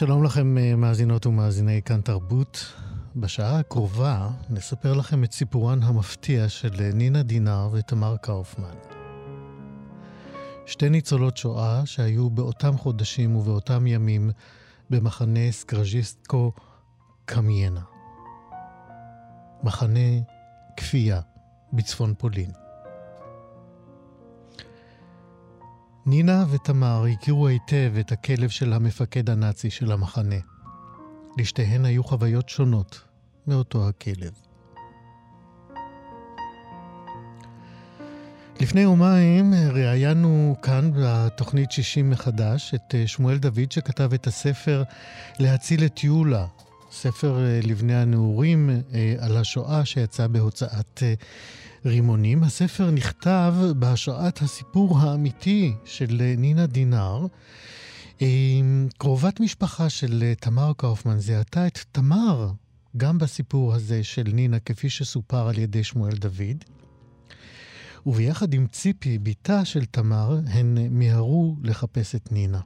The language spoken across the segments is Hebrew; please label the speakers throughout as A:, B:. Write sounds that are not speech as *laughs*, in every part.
A: שלום לכם מאזינות ומאזיני כאן תרבות. בשעה הקרובה נספר לכם את סיפורן המפתיע של נינה דינר ותמר קאופמן. שתי ניצולות שואה שהיו באותם חודשים ובאותם ימים במחנה סקרז'יסטקו קמיינה. מחנה כפייה בצפון פולין. נינה ותמר הכירו היטב את הכלב של המפקד הנאצי של המחנה. לשתיהן היו חוויות שונות מאותו הכלב. לפני יומיים ראיינו כאן בתוכנית 60 מחדש את אה, שמואל דוד שכתב את הספר להציל את יולה, ספר אה, לבני הנעורים אה, על השואה שיצא בהוצאת רימונים. הספר נכתב בהשראת הסיפור האמיתי של נינה דינר. קרובת משפחה של תמר קאופמן זיהתה את תמר גם בסיפור הזה של נינה, כפי שסופר על ידי שמואל דוד. וביחד עם ציפי, בתה של תמר, הן מיהרו לחפש את נינה.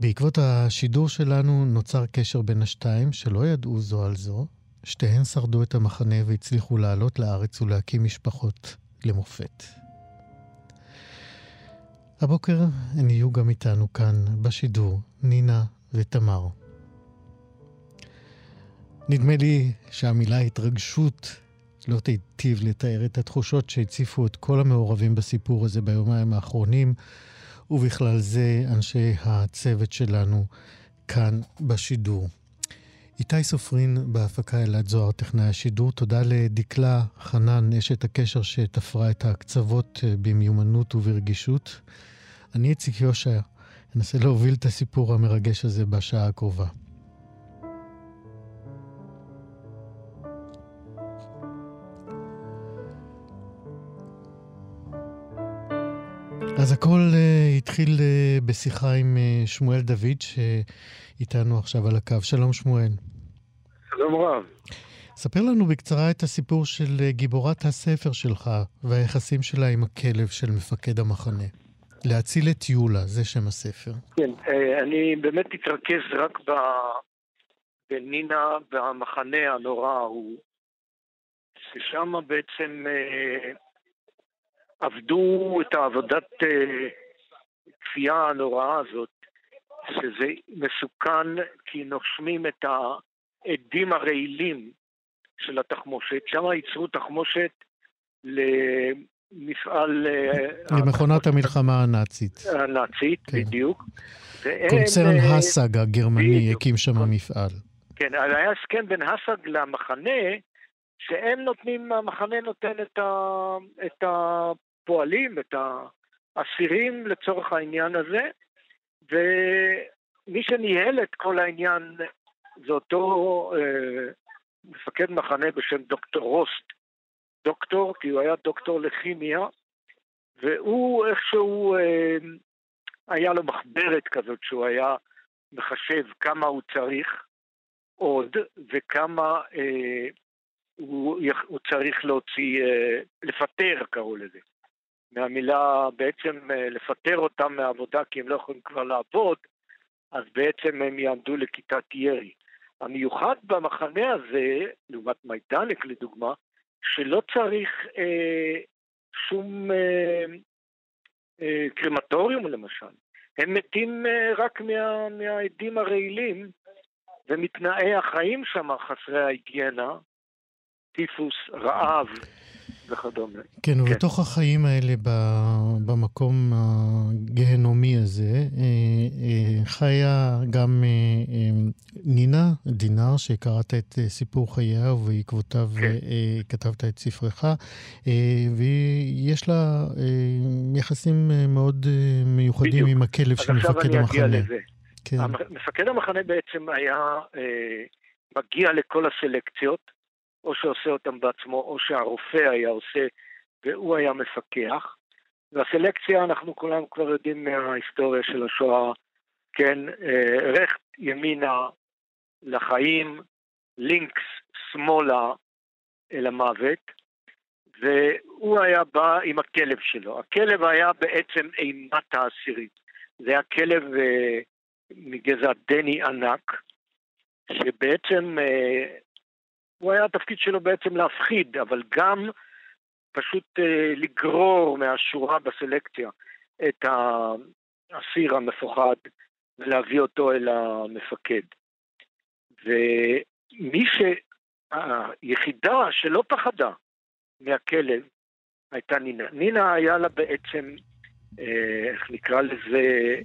A: בעקבות השידור שלנו נוצר קשר בין השתיים שלא ידעו זו על זו. שתיהן שרדו את המחנה והצליחו לעלות לארץ ולהקים משפחות למופת. הבוקר הן יהיו גם איתנו כאן בשידור, נינה ותמר. נדמה לי שהמילה התרגשות לא תיטיב לתאר את התחושות שהציפו את כל המעורבים בסיפור הזה ביומיים האחרונים, ובכלל זה אנשי הצוות שלנו כאן בשידור. איתי סופרין בהפקה אלעד זוהר, טכנאי השידור. תודה לדקלה חנן, אשת הקשר שתפרה את ההקצוות אה, במיומנות וברגישות. אני איציק יושע, אנסה להוביל את הסיפור המרגש הזה בשעה הקרובה. אז הכל uh, התחיל uh, בשיחה עם uh, שמואל דוד, שאיתנו עכשיו על הקו. שלום שמואל.
B: שלום רב.
A: ספר לנו בקצרה את הסיפור של גיבורת הספר שלך והיחסים שלה עם הכלב של מפקד המחנה. להציל את יולה, זה שם הספר.
B: כן, אני באמת אתרכז רק בנינה והמחנה הנורא ההוא, ששם בעצם עבדו את העבודת אה, כפייה הנוראה הזאת, שזה מסוכן כי נושמים את העדים הרעילים של התחמושת. שם ייצרו תחמושת למפעל...
A: אה, למכונת המלחמה הנאצית.
B: הנאצית, כן. בדיוק.
A: קונצרן אה, האסאג הגרמני הקים שם מפעל.
B: כן, היה הסכם בין האסאג למחנה, שהם נותנים, המחנה נותן את, ה, את הפועלים, את האסירים לצורך העניין הזה, ומי שניהל את כל העניין זה אותו אה, מפקד מחנה בשם דוקטור רוסט, דוקטור, כי הוא היה דוקטור לכימיה, והוא איכשהו, אה, היה לו מחברת כזאת שהוא היה מחשב כמה הוא צריך עוד וכמה אה, הוא, הוא צריך להוציא, לפטר קראו לזה. מהמילה בעצם לפטר אותם מהעבודה כי הם לא יכולים כבר לעבוד, אז בעצם הם יעמדו לכיתת ירי. המיוחד במחנה הזה, לעומת מיידנק לדוגמה, שלא צריך אה, שום אה, אה, קרמטוריום למשל. הם מתים אה, רק מה, מהעדים הרעילים ומתנאי החיים שם חסרי ההיגיינה, טיפוס, רעב. וכדומה.
A: כן, כן, ובתוך החיים האלה, במקום הגהנומי הזה, אה, אה, חיה גם אה, נינה דינר, שקראת את סיפור חייה ובעקבותיו כן. כתבת את ספרך, ויש לה יחסים מאוד מיוחדים בדיוק. עם הכלב של מפקד המחנה.
B: כן. מפקד המחנה בעצם היה מגיע לכל הסלקציות, או שעושה אותם בעצמו, או שהרופא היה עושה והוא היה מפקח. והסלקציה, אנחנו כולנו כבר יודעים מההיסטוריה של השואה, כן, אה, רכט ימינה לחיים, לינקס שמאלה אל המוות, והוא היה בא עם הכלב שלו. הכלב היה בעצם אימת העשירית. זה היה כלב מגזע דני ענק, שבעצם הוא היה התפקיד שלו בעצם להפחיד, אבל גם פשוט לגרור מהשורה בסלקציה את האסיר המפוחד ולהביא אותו אל המפקד. ומי שהיחידה שלא פחדה מהכלב הייתה נינה. נינה היה לה בעצם, אה, איך נקרא לזה,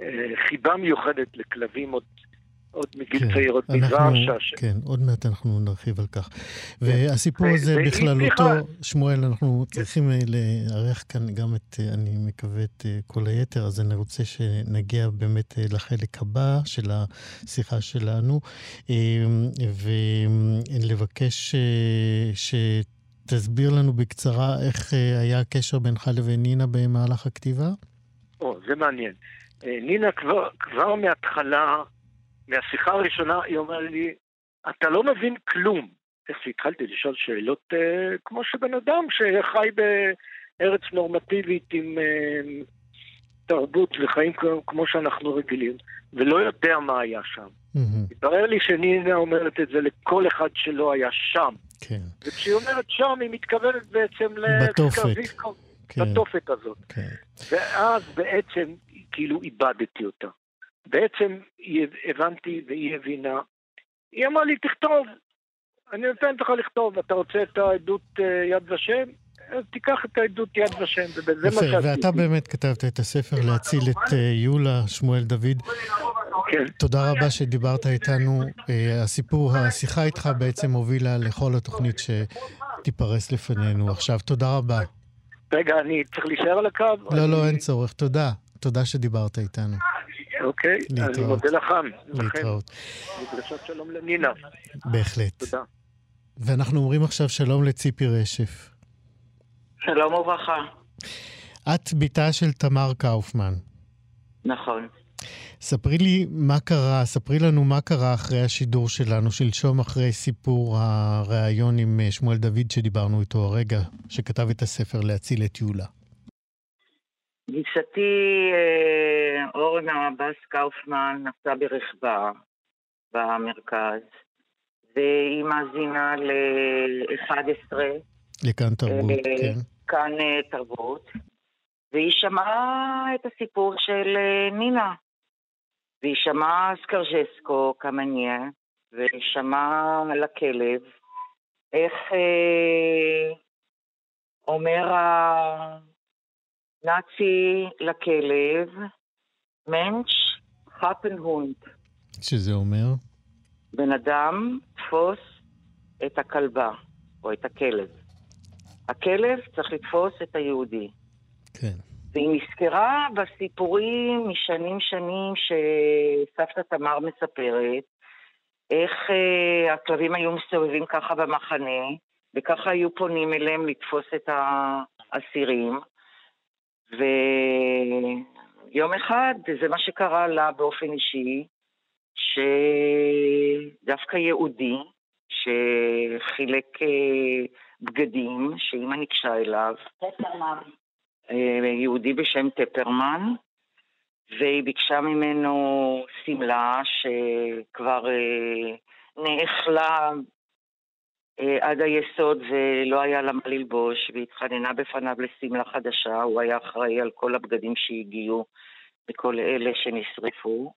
B: אה, חיבה מיוחדת לכלבים עוד עוד מגיל כן, צעיר, עוד מזער ש...
A: כן, עוד מעט אנחנו נרחיב על כך. כן. והסיפור הזה בכללותו, שמואל, אנחנו כן. צריכים אה, לארח כאן גם את, אה, אני מקווה, את אה, כל היתר, אז אני רוצה שנגיע באמת לחלק הבא של השיחה שלנו, ולבקש שתסביר לנו בקצרה איך היה הקשר בינך לבין נינה במהלך הכתיבה.
B: או, זה מעניין. נינה כבר, כבר מההתחלה מהשיחה הראשונה היא אומרת לי, אתה לא מבין כלום. איך שהתחלתי לשאול שאלות אה, כמו שבן אדם שחי בארץ נורמטיבית עם אה, תרבות וחיים כמו שאנחנו רגילים, ולא יודע מה היה שם. התברר לי שנינה אומרת את זה לכל אחד שלא היה שם. כן. וכשהיא אומרת שם, היא מתכוונת בעצם
A: בתופת.
B: כן. בתופת הזאת. כן. ואז בעצם, כאילו איבדתי אותה. בעצם הבנתי והיא הבינה. היא אמרה לי, תכתוב. אני נותנת לך לכתוב, אתה רוצה את העדות אה, יד ושם? אז תיקח את העדות יד ושם, וזה מה שעשיתי.
A: ואתה באמת כתבת את הספר להציל את אה, יולה, שמואל דוד. כן. תודה רבה שדיברת איתנו. אה, הסיפור, השיחה איתך בעצם הובילה לכל התוכנית שתיפרס לפנינו עכשיו. תודה רבה.
B: רגע, אני צריך להישאר על הקו?
A: לא, לא, אין צורך. תודה. תודה שדיברת איתנו.
B: אוקיי, להתראות. אני מודה לך.
A: להתראות.
B: מדרשת שלום לנינה.
A: בהחלט.
B: תודה.
A: ואנחנו אומרים עכשיו שלום לציפי רשף.
C: שלום וברכה.
A: את בתה של תמר קאופמן.
C: נכון.
A: ספרי לי מה קרה, ספרי לנו מה קרה אחרי השידור שלנו שלשום, אחרי סיפור הריאיון עם שמואל דוד שדיברנו איתו הרגע, שכתב את הספר להציל את יולה.
C: גיסתי אה, אורנה בס קאופמן נסעה ברכבה במרכז, והיא מאזינה ל-11.
A: לכאן תרבות, אה, כן.
C: כאן אה, תרבות, והיא שמעה את הסיפור של נינה. והיא שמעה סקרז'סקו קמניה, והיא שמעה על הכלב, איך אה, אומר ה... נאצי לכלב, מנץ' חפנהונד.
A: שזה אומר?
C: בן אדם תפוס את הכלבה, או את הכלב. הכלב צריך לתפוס את היהודי.
A: כן.
C: והיא נזכרה בסיפורים משנים שנים שסבתא תמר מספרת, איך אה, הכלבים היו מסתובבים ככה במחנה, וככה היו פונים אליהם לתפוס את האסירים. ויום אחד, זה מה שקרה לה באופן אישי, שדווקא יהודי, שחילק אה, בגדים, שאימא ניגשה אליו, טפרמן. אה, יהודי בשם טפרמן, והיא ביקשה ממנו שמלה שכבר אה, נאכלה עד היסוד ולא היה לה מה ללבוש, והתחננה בפניו לשמלה חדשה, הוא היה אחראי על כל הבגדים שהגיעו וכל אלה שנשרפו.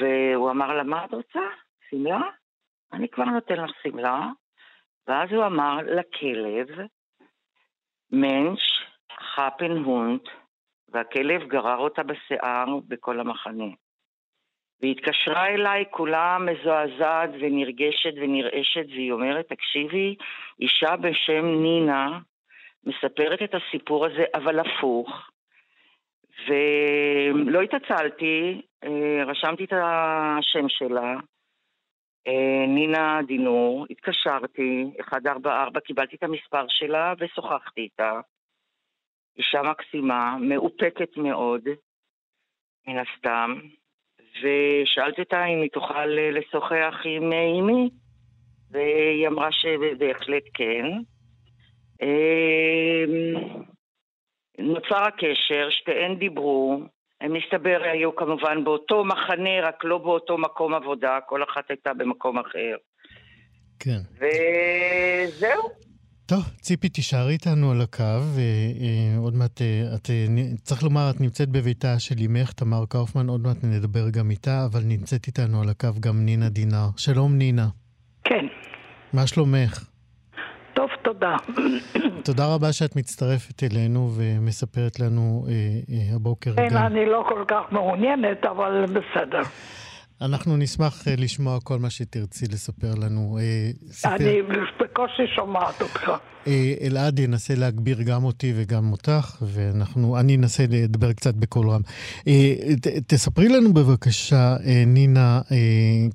C: והוא אמר לה, מה את רוצה? שמלה? אני כבר נותן לך שמלה. ואז הוא אמר לכלב, מנש חפן הונט, והכלב גרר אותה בשיער בכל המחנה. והיא התקשרה אליי כולה מזועזעת ונרגשת ונרעשת, והיא אומרת, תקשיבי, אישה בשם נינה מספרת את הסיפור הזה, אבל הפוך. ולא התעצלתי, אה, רשמתי את השם שלה, אה, נינה דינור, התקשרתי, 144, קיבלתי את המספר שלה ושוחחתי איתה. אישה מקסימה, מאופקת מאוד, מן הסתם, ושאלתי אותה אם היא תוכל לשוחח עם אמי, והיא אמרה שבהחלט כן. אמ, נוצר הקשר, שתיהן דיברו, הם מסתבר היו כמובן באותו מחנה, רק לא באותו מקום עבודה, כל אחת הייתה במקום אחר.
A: כן.
C: וזהו.
A: טוב, ציפי, תישארי איתנו על הקו, ועוד אה, מעט, אה, את, אה, צריך לומר, את נמצאת בביתה של אמך, תמר קאופמן, עוד מעט נדבר גם איתה, אבל נמצאת איתנו על הקו גם נינה דינר. שלום, נינה.
D: כן.
A: מה שלומך?
D: טוב, תודה.
A: תודה רבה שאת מצטרפת אלינו ומספרת לנו אה, אה, הבוקר
D: כן, גם. כן, אני לא כל כך מעוניינת, אבל בסדר.
A: אנחנו נשמח אה, לשמוע כל מה שתרצי לספר לנו.
D: אה, אני בקושי שומעת אותך.
A: אה, אלעד ינסה להגביר גם אותי וגם אותך, ואני אנסה לדבר קצת בקול רם. תספרי לנו בבקשה, נינה,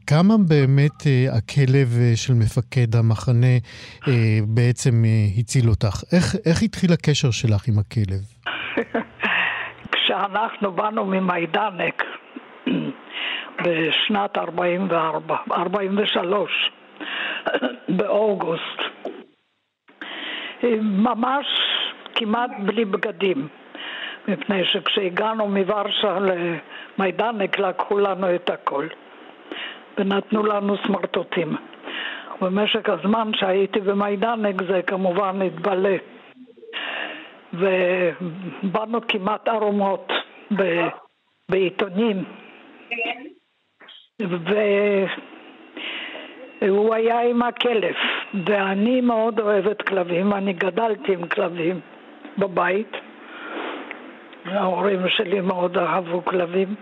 A: כמה באמת הכלב של מפקד המחנה בעצם הציל אותך? איך, איך התחיל הקשר שלך עם הכלב? *laughs*
D: כשאנחנו באנו ממיידנק, בשנת 44, 43, *coughs* באוגוסט. ממש כמעט בלי בגדים, מפני שכשהגענו מוורשה למיידנק לקחו לנו את הכל ונתנו לנו סמרטוטים. במשך הזמן שהייתי במיידנק זה כמובן התבלה ובאנו כמעט ערומות בעיתונים והוא היה עם הכלב, ואני מאוד אוהבת כלבים, אני גדלתי עם כלבים בבית, ההורים שלי מאוד אהבו כלבים,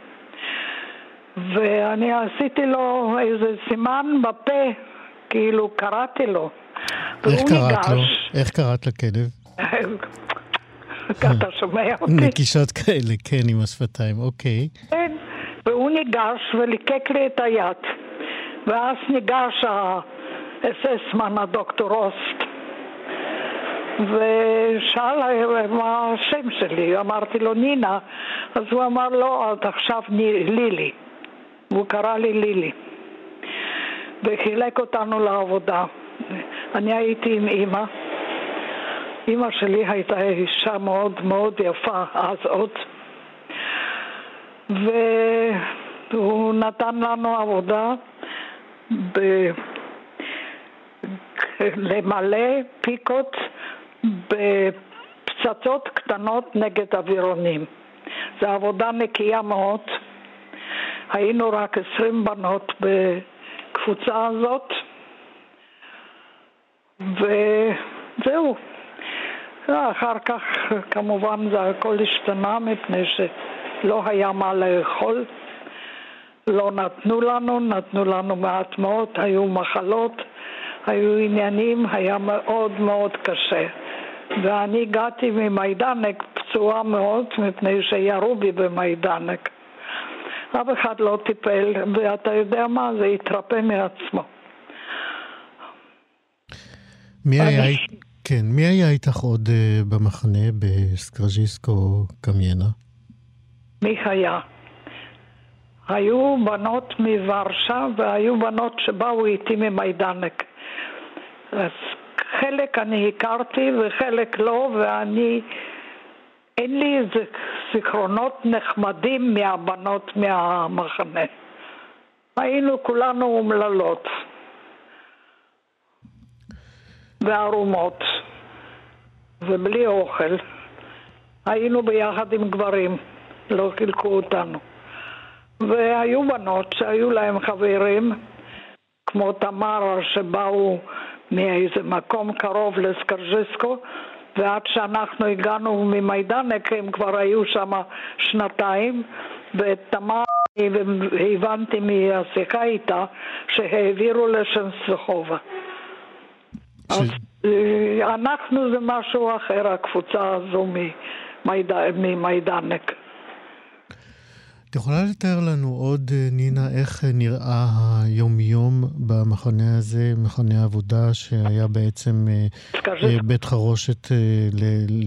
D: ואני עשיתי לו איזה סימן בפה, כאילו קראתי לו.
A: איך קראת לו? איך קראת לכלב? *laughs*
D: אתה שומע *laughs* אותי?
A: נקישות כאלה, כן, עם השפתיים, אוקיי.
D: כן. ניגש וליקק לי את היד. ואז ניגש האס-אסמן, הדוקטור רוסט, ושאל מה השם שלי, אמרתי לו נינה, אז הוא אמר לו, את עכשיו לילי, והוא קרא לי לילי, וחילק אותנו לעבודה. אני הייתי עם אימא, אימא שלי הייתה אישה מאוד מאוד יפה אז עוד, והוא נתן לנו עבודה ב... למלא פיקות בפצצות קטנות נגד אווירונים. זו עבודה נקייה מאוד. היינו רק עשרים בנות בקבוצה הזאת, וזהו. אחר כך כמובן זה הכל השתנה מפני ש... לא היה מה לאכול, לא נתנו לנו, נתנו לנו מעט מאוד, היו מחלות, היו עניינים, היה מאוד מאוד קשה. ואני הגעתי ממיידנק פצועה מאוד, מפני שירו בי במיידנק. אף אחד לא טיפל, ואתה יודע מה, זה התרפא מעצמו.
A: מי היה, כן, מי היה איתך עוד uh, במחנה בסקרז'יסקו קמיינה?
D: מי היה? היו בנות מוורשה והיו בנות שבאו איתי ממיידנק. אז חלק אני הכרתי וחלק לא, ואני... אין לי איזה זיכרונות נחמדים מהבנות מהמחנה. היינו כולנו אומללות וערומות ובלי אוכל. היינו ביחד עם גברים. לא חילקו אותנו. והיו בנות שהיו להם חברים, כמו תמר, שבאו מאיזה מקום קרוב לסקרז'סקו, ועד שאנחנו הגענו ממיידנק הם כבר היו שם שנתיים, ואת תמר הבנתי מהשיחה איתה שהעבירו לשנסחובה. ש... אז אה, אנחנו זה משהו אחר, הקבוצה הזו ממיידנק.
A: את יכולה לתאר לנו עוד, אה, נינה, איך אה, נראה היום-יום במחנה הזה, מחנה עבודה שהיה בעצם אה, בית חרושת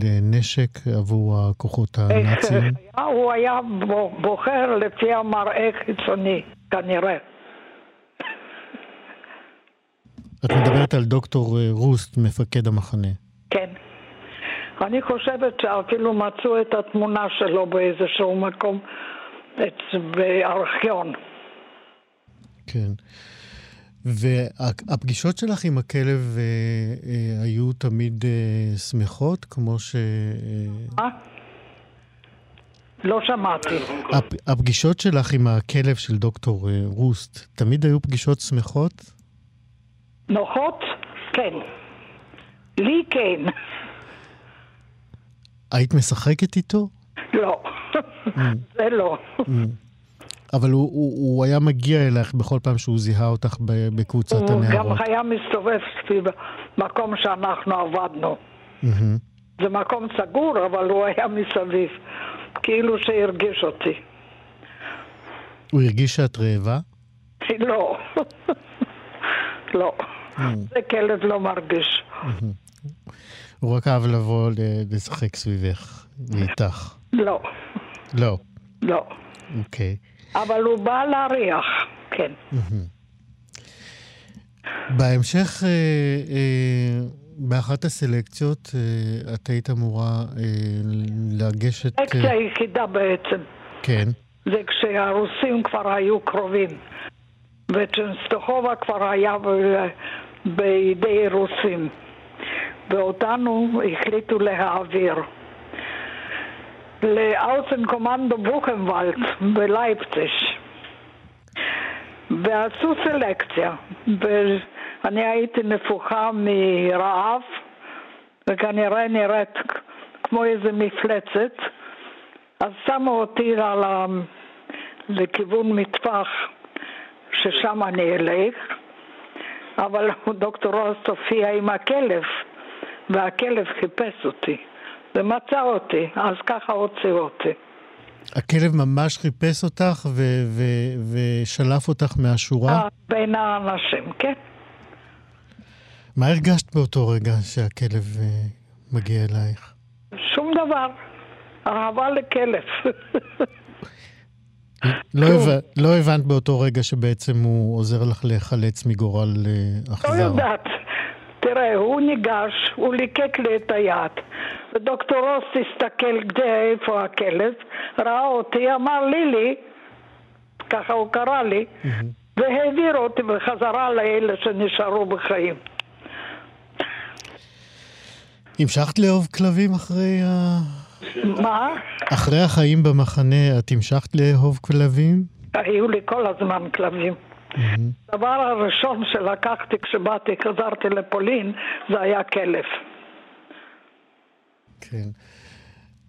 A: לנשק עבור הכוחות הנאציים?
D: הוא היה בוחר לפי המראה חיצוני, כנראה.
A: את מדברת על דוקטור רוסט, מפקד המחנה.
D: כן. אני חושבת שאפילו מצאו את התמונה שלו באיזשהו מקום בארכיון.
A: כן. והפגישות שלך עם הכלב אה, אה, היו תמיד אה, שמחות, כמו ש...
D: מה? לא שמעתי.
A: הפ, הפגישות שלך עם הכלב של דוקטור אה, רוסט, תמיד היו פגישות שמחות?
D: נוחות? כן. לי כן.
A: היית משחקת איתו?
D: לא. *laughs* זה לא. *laughs*
A: אבל הוא, הוא, הוא היה מגיע אלייך בכל פעם שהוא זיהה אותך בקבוצת הוא הנערות.
D: הוא גם היה מסתובב סביב מקום שאנחנו עבדנו. זה מקום סגור, אבל הוא היה מסביב. כאילו שהרגיש אותי.
A: הוא הרגיש שאת רעבה?
D: לא. *laughs* לא. זה כלב לא מרגיש.
A: הוא רק אהב לבוא לשחק סביבך, ואיתך.
D: לא.
A: לא.
D: לא.
A: אוקיי.
D: אבל הוא בא להריח, כן.
A: בהמשך, אה, אה, באחת הסלקציות, אה, את היית אמורה לגשת...
D: הסלקציה היחידה בעצם.
A: כן.
D: זה כשהרוסים כבר היו קרובים. וצ'נסטוחובה כבר היה בידי רוסים. ואותנו החליטו להעביר. לאוצנקומנדו בוכנוולד בלייפציש. ועשו סלקציה. ואני הייתי נפוחה מרעב, וכנראה נראית כמו איזה מפלצת. אז שמו אותי על ה... לכיוון מטפח ששם אני אלך, אבל *laughs* דוקטור רוסט הופיע עם הכלב, והכלב חיפש אותי. ומצא אותי, אז ככה הוציאו אותי.
A: הכלב ממש חיפש אותך ו- ו- ושלף אותך מהשורה? אה,
D: בין האנשים, כן.
A: מה הרגשת באותו רגע שהכלב uh, מגיע אלייך?
D: שום דבר. אהבה לכלב. *laughs*
A: לא, הבנ... לא הבנת באותו רגע שבעצם הוא עוזר לך להיחלץ מגורל אכזר.
D: לא יודעת. תראה, הוא ניגש, הוא ליקק לי את היד. ודוקטור רוס הסתכל איפה הכלב, ראה אותי, אמר לילי, ככה הוא קרא לי, והעביר אותי בחזרה לאלה שנשארו בחיים.
A: המשכת לאהוב כלבים אחרי ה...
D: מה?
A: אחרי החיים במחנה, את המשכת לאהוב כלבים?
D: היו לי כל הזמן כלבים. הדבר הראשון שלקחתי כשבאתי, חזרתי לפולין, זה היה כלב.
A: כן.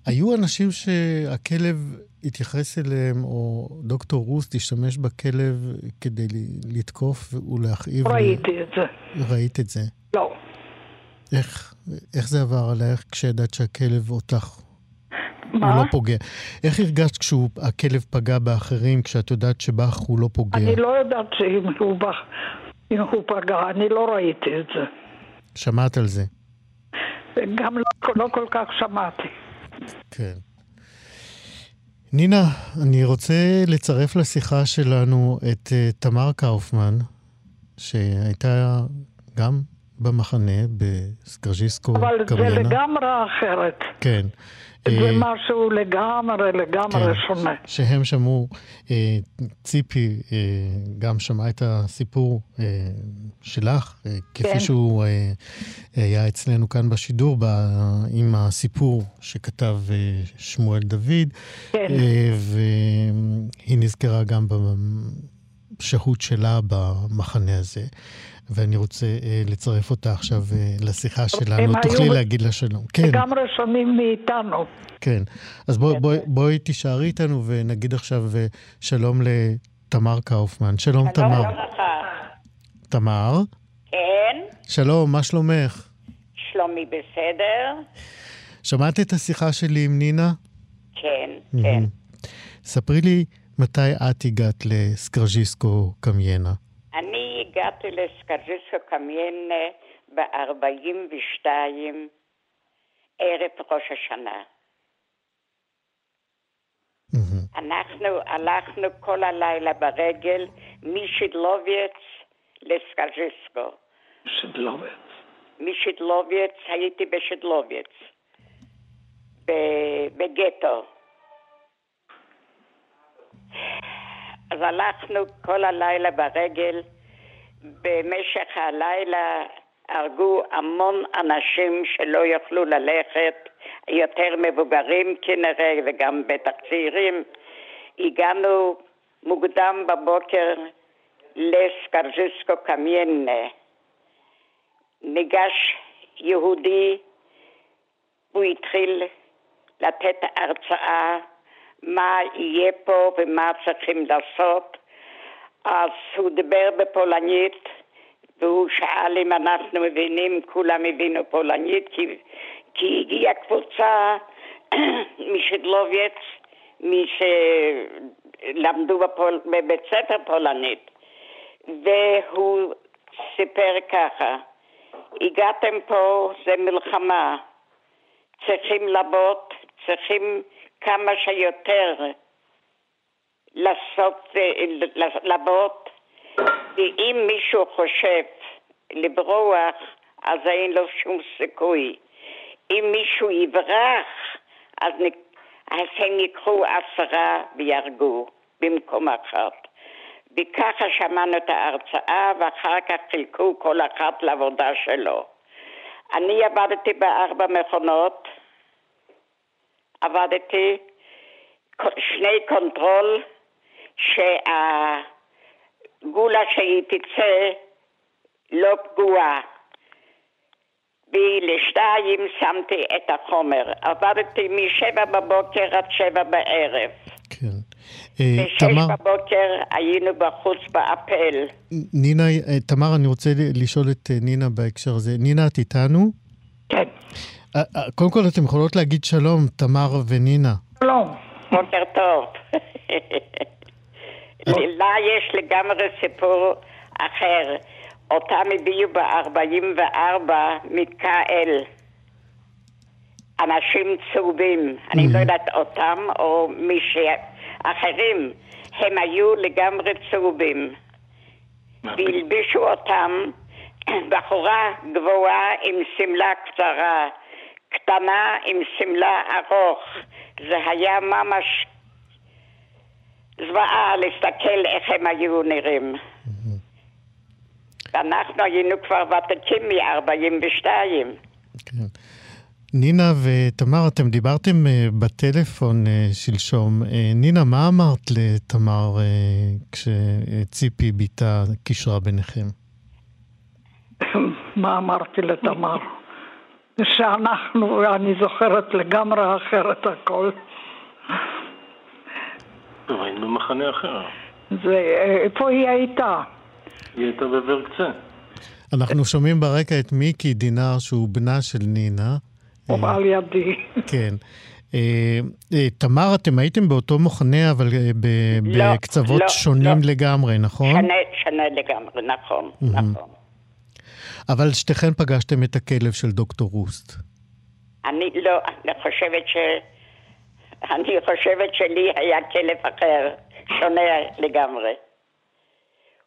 A: היו אנשים שהכלב התייחס אליהם, או דוקטור רוסט השתמש בכלב כדי לתקוף ולהכאיב?
D: ראיתי את זה.
A: ראית את זה?
D: לא.
A: איך, איך זה עבר עלייך כשידעת שהכלב אותך?
D: מה?
A: הוא לא פוגע. איך הרגשת כשהכלב פגע באחרים, כשאת יודעת שבך הוא לא פוגע?
D: אני לא יודעת שאם הוא, בח... אם הוא פגע, אני לא ראיתי את זה.
A: שמעת על זה?
D: גם לא, לא כל כך שמעתי.
A: כן. נינה, אני רוצה לצרף לשיחה שלנו את uh, תמר קאופמן, שהייתה גם במחנה בסקרז'יסקו קמיינה.
D: אבל זה לגמרי אחרת.
A: כן.
D: זה אה, משהו לגמרי, לגמרי כן, שונה.
A: שהם שמעו, אה, ציפי אה, גם שמעה את הסיפור אה, שלך, אה, כפי כן. שהוא אה, היה אצלנו כאן בשידור, ב, עם הסיפור שכתב אה, שמואל דוד.
D: כן. אה,
A: והיא נזכרה גם בשהות שלה במחנה הזה. ואני רוצה אה, לצרף אותה עכשיו אה, לשיחה שלנו. תוכלי להגיד לה שלום.
D: כן. לגמרי שונים מאיתנו.
A: כן. אז בואי בוא, בוא, תישארי איתנו ונגיד עכשיו אה, שלום לתמר קאופמן. שלום, תמר. שלום לך. תמר?
E: כן.
A: שלום, מה שלומך?
E: שלומי בסדר.
A: שמעת את השיחה שלי עם נינה?
E: כן, כן.
A: ספרי לי מתי את הגעת לסקרז'יסקו קמיינה.
E: הגעתי לסקז'יסו קמיינה ב-42 ערב ראש השנה. אנחנו הלכנו כל הלילה ברגל משידלובייץ לסקז'יסקו.
D: שידלובייץ.
E: משידלובייץ, הייתי בשידלובייץ. בגטו. אז הלכנו כל הלילה ברגל. במשך הלילה הרגו המון אנשים שלא יכלו ללכת, יותר מבוגרים כנראה וגם בטח צעירים. הגענו מוקדם בבוקר לסקרז'יסקו קמיינה. ניגש יהודי, הוא התחיל לתת הרצאה מה יהיה פה ומה צריכים לעשות. אז הוא דיבר בפולנית והוא שאל אם אנחנו מבינים, כולם הבינו פולנית כי, כי הגיעה קבוצה *clears throat* משדלובייץ, מי שלמדו בפול, בבית ספר פולנית. והוא סיפר ככה הגעתם פה, זה מלחמה, צריכים לעבוד, צריכים כמה שיותר לעשות, לעבוד, ואם מישהו חושב לברוח, אז אין לו שום סיכוי. אם מישהו יברח, אז, אז הם ייקחו עשרה ויהרגו במקום אחת. וככה שמענו את ההרצאה, ואחר כך חילקו כל אחת לעבודה שלו. אני עבדתי בארבע מכונות, עבדתי שני control, שהגולה שהיא תצא לא פגועה. ולשתיים שמתי את החומר. עבדתי משבע בבוקר עד שבע בערב.
A: כן.
E: אה, בשש בבוקר היינו בחוץ באפל.
A: נינה, אה, תמר, אני רוצה לשאול את אה, נינה בהקשר הזה. נינה, את איתנו?
D: כן.
A: קודם כל, אתן יכולות להגיד שלום, תמר ונינה.
D: שלום.
E: בוקר טוב. לה יש לגמרי סיפור אחר. אותם הביאו ב-44 מקהל. אנשים צהובים, אני לא יודעת אותם או מי ש... אחרים, הם היו לגמרי צהובים. והלבישו אותם בחורה גבוהה עם שמלה קצרה, קטנה עם שמלה ארוך. זה היה ממש זוועה להסתכל איך הם היו נראים. ואנחנו היינו כבר ותיקים מ-42.
A: כן. נינה ותמר, אתם דיברתם אה, בטלפון אה, שלשום. אה, נינה, מה אמרת לתמר כשציפי בתה קישרה ביניכם? *coughs*
D: מה אמרתי לתמר? שאנחנו, אני זוכרת לגמרי אחרת הכל.
F: היינו במחנה אחר.
D: זה, איפה היא הייתה?
F: היא הייתה בברקצה.
A: אנחנו שומעים ברקע את מיקי דינר, שהוא בנה של נינה.
D: או על ידי.
A: כן. אה, אה, תמר, אתם הייתם באותו מחנה, אבל אה,
E: לא,
A: בקצוות
E: לא,
A: שונים
E: לא.
A: לגמרי, נכון?
E: שונה לגמרי, נכון, נכון.
A: אבל שתיכן פגשתם את הכלב של דוקטור רוסט.
E: אני לא, אני חושבת ש... אני חושבת שלי היה כלב אחר, שונה לגמרי.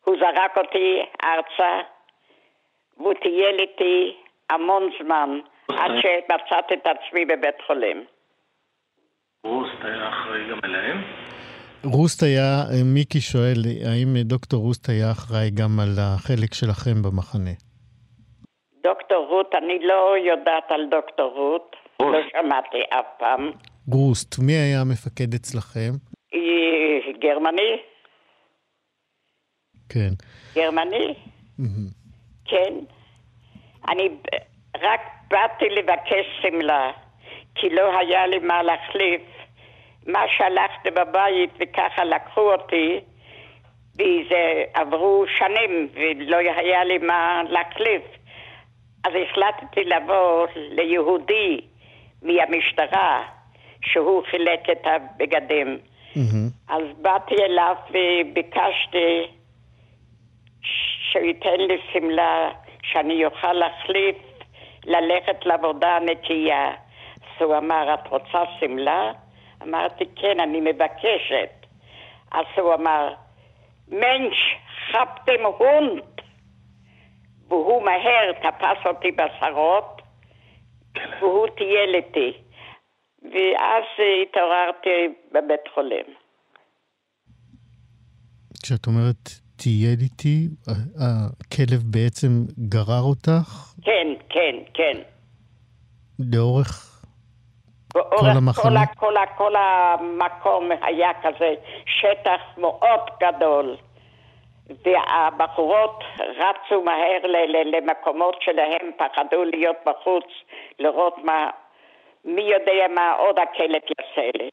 E: הוא זרק אותי ארצה, והוא טייל איתי המון זמן. עד שמצאתי את עצמי בבית חולים.
F: רוסט היה אחראי גם אליהם?
A: רוסט היה, מיקי שואל, האם דוקטור רוסט היה אחראי גם על החלק שלכם במחנה?
E: דוקטור רות, אני לא יודעת על דוקטור רות. לא שמעתי אף פעם.
A: רוסט, מי היה המפקד אצלכם?
E: היא גרמני.
A: כן.
E: גרמני? כן. אני רק באתי לבקש שמלה, כי לא היה לי מה להחליף. מה שהלכתי בבית וככה לקחו אותי, וזה עברו שנים ולא היה לי מה להחליף. אז החלטתי לבוא ליהודי מהמשטרה, שהוא חילק את הבגדים. Mm-hmm. אז באתי אליו וביקשתי שהוא ייתן לי שמלה שאני אוכל להחליף ללכת לעבודה נקייה. אז הוא אמר, את רוצה שמלה? אמרתי, כן, אני מבקשת. אז הוא אמר, מנש, חפתם הונט. והוא מהר תפס אותי בשרות, והוא טייל איתי. ואז התעוררתי בבית חולים.
A: כשאת אומרת תהיה איתי, הכלב בעצם גרר אותך?
E: כן, כן, כן.
A: לאורך כל המחנה?
E: כל, כל, כל המקום היה כזה שטח מאוד גדול. והבחורות רצו מהר למקומות שלהם, פחדו להיות בחוץ, לראות מה, מי יודע מה עוד הכלב יעשה לי.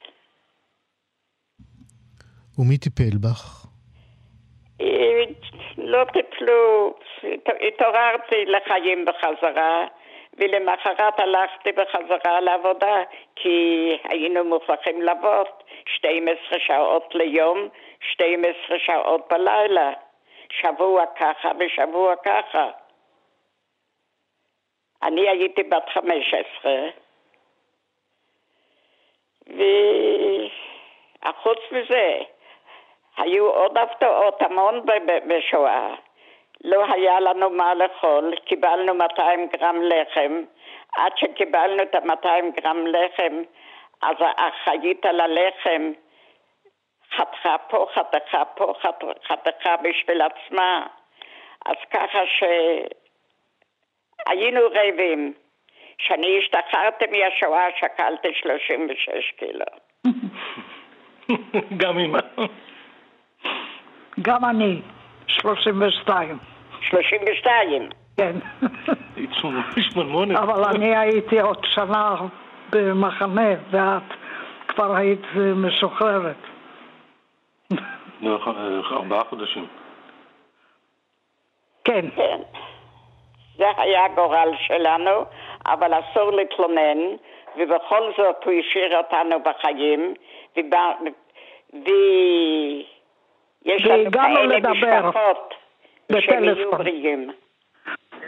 A: ומי טיפל בך?
E: לא טיפלו, התעוררתי לחיים בחזרה, ולמחרת הלכתי בחזרה לעבודה, כי היינו מוכרחים לעבוד 12 שעות ליום, 12 שעות בלילה. שבוע ככה ושבוע ככה. אני הייתי בת 15, וחוץ מזה, היו עוד הפתעות המון בשואה. לא היה לנו מה לאכול, קיבלנו 200 גרם לחם. עד שקיבלנו את ה-200 גרם לחם, אז האחראית על הלחם חתכה פה, חתכה פה, חתכה בשביל עצמה. אז ככה שהיינו רעבים. כשאני השתחררתי מהשואה שקלתי 36 קילו. *laughs*
F: גם אמא.
D: גם אני, 32.
E: 32?
D: כן. אבל אני הייתי עוד שנה במחנה, ואת כבר היית משוחררת.
F: ארבעה חודשים.
D: כן.
E: כן. זה היה הגורל שלנו, אבל אסור להתלונן, ובכל זאת הוא השאיר אותנו בחיים, ויש לנו כאלה משפחות שהם יהיו בריאים.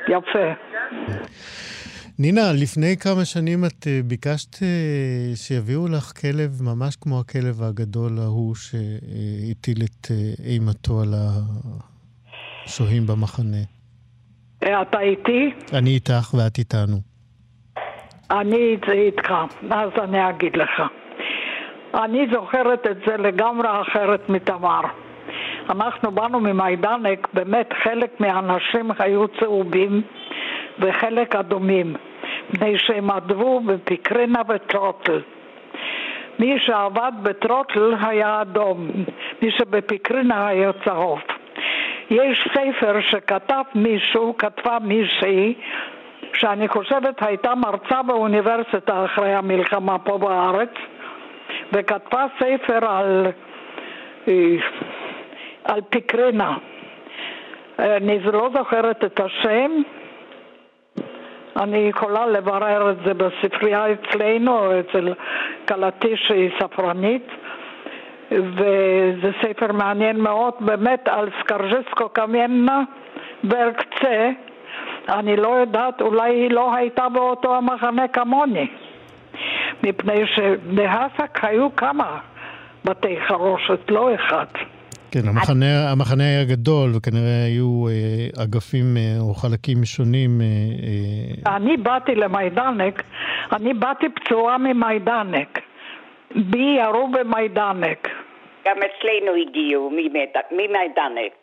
D: יפה.
A: נינה, לפני כמה שנים את אה, ביקשת אה, שיביאו לך כלב ממש כמו הכלב הגדול ההוא שהטיל את אה, אימתו על השוהים במחנה.
D: אתה איתי?
A: אני איתך ואת איתנו.
D: אני איתך, אז אני אגיד לך. אני זוכרת את זה לגמרי אחרת מתמר. אנחנו באנו ממיידנק, באמת חלק מהאנשים היו צהובים וחלק אדומים. מפני שהם עבדו בפיקרינה וטרוטל. מי שעבד בטרוטל היה אדום, מי שבפיקרינה היה צהוב. יש ספר שכתב מישהו, כתבה מישהי, שאני חושבת הייתה מרצה באוניברסיטה אחרי המלחמה פה בארץ, וכתבה ספר על, אה, על פיקרינה. אני לא זוכרת את השם, אני יכולה לברר את זה בספרייה אצלנו אצל כלתי שהיא ספרנית וזה ספר מעניין מאוד באמת על סקרג'סקו קמיינה בארקצה אני לא יודעת, אולי היא לא הייתה באותו המחנה כמוני מפני שבהסק היו כמה בתי חרושת, לא אחד.
A: כן, המחנה, המחנה היה גדול, וכנראה היו אה, אגפים אה, או חלקים שונים. אה,
D: אה... אני באתי למיידנק, אני באתי פצועה ממיידנק. בי ירו במיידנק.
E: גם אצלנו הגיעו ממיידנק.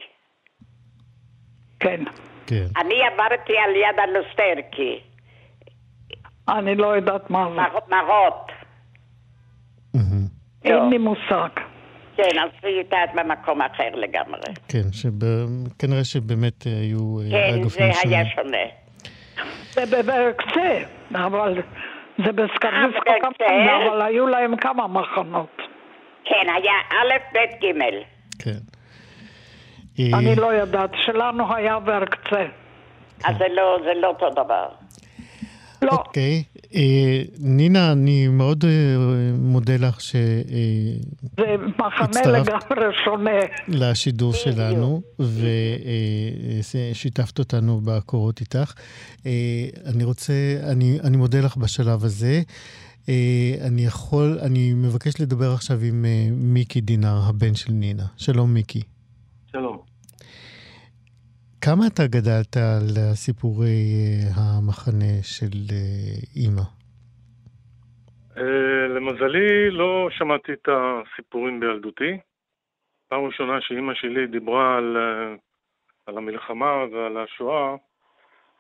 D: כן.
A: כן.
E: אני עברתי על יד הלוסטרקי.
D: אני לא יודעת מה זה.
E: מרות.
D: אין לי מושג.
E: כן, אז היא הייתה במקום אחר לגמרי.
A: כן, כנראה שבאמת היו
E: אה, כן. כן, זה היה שונה.
D: זה בקצה, אבל זה בסקרדיסקו כמה, אבל היו להם כמה מחנות.
E: כן, היה א', ב', ג'.
A: כן.
D: אני לא יודעת, שלנו היה בקצה.
E: אז זה לא, לא אותו דבר.
D: לא.
A: אוקיי. אה, נינה, אני מאוד אה, מודה לך ש...
D: אה, זה מחנה לגמרי שונה.
A: לשידור שלנו, ושיתפת אותנו בקורות איתך. אני רוצה, אני, אני מודה לך בשלב הזה. אני יכול, אני מבקש לדבר עכשיו עם מיקי דינר, הבן של נינה. שלום, מיקי.
F: שלום.
A: כמה אתה גדלת על סיפורי המחנה של אימא?
F: אה, למזלי, לא שמעתי את הסיפורים בילדותי. פעם ראשונה שאימא שלי דיברה על, אה, על המלחמה ועל השואה,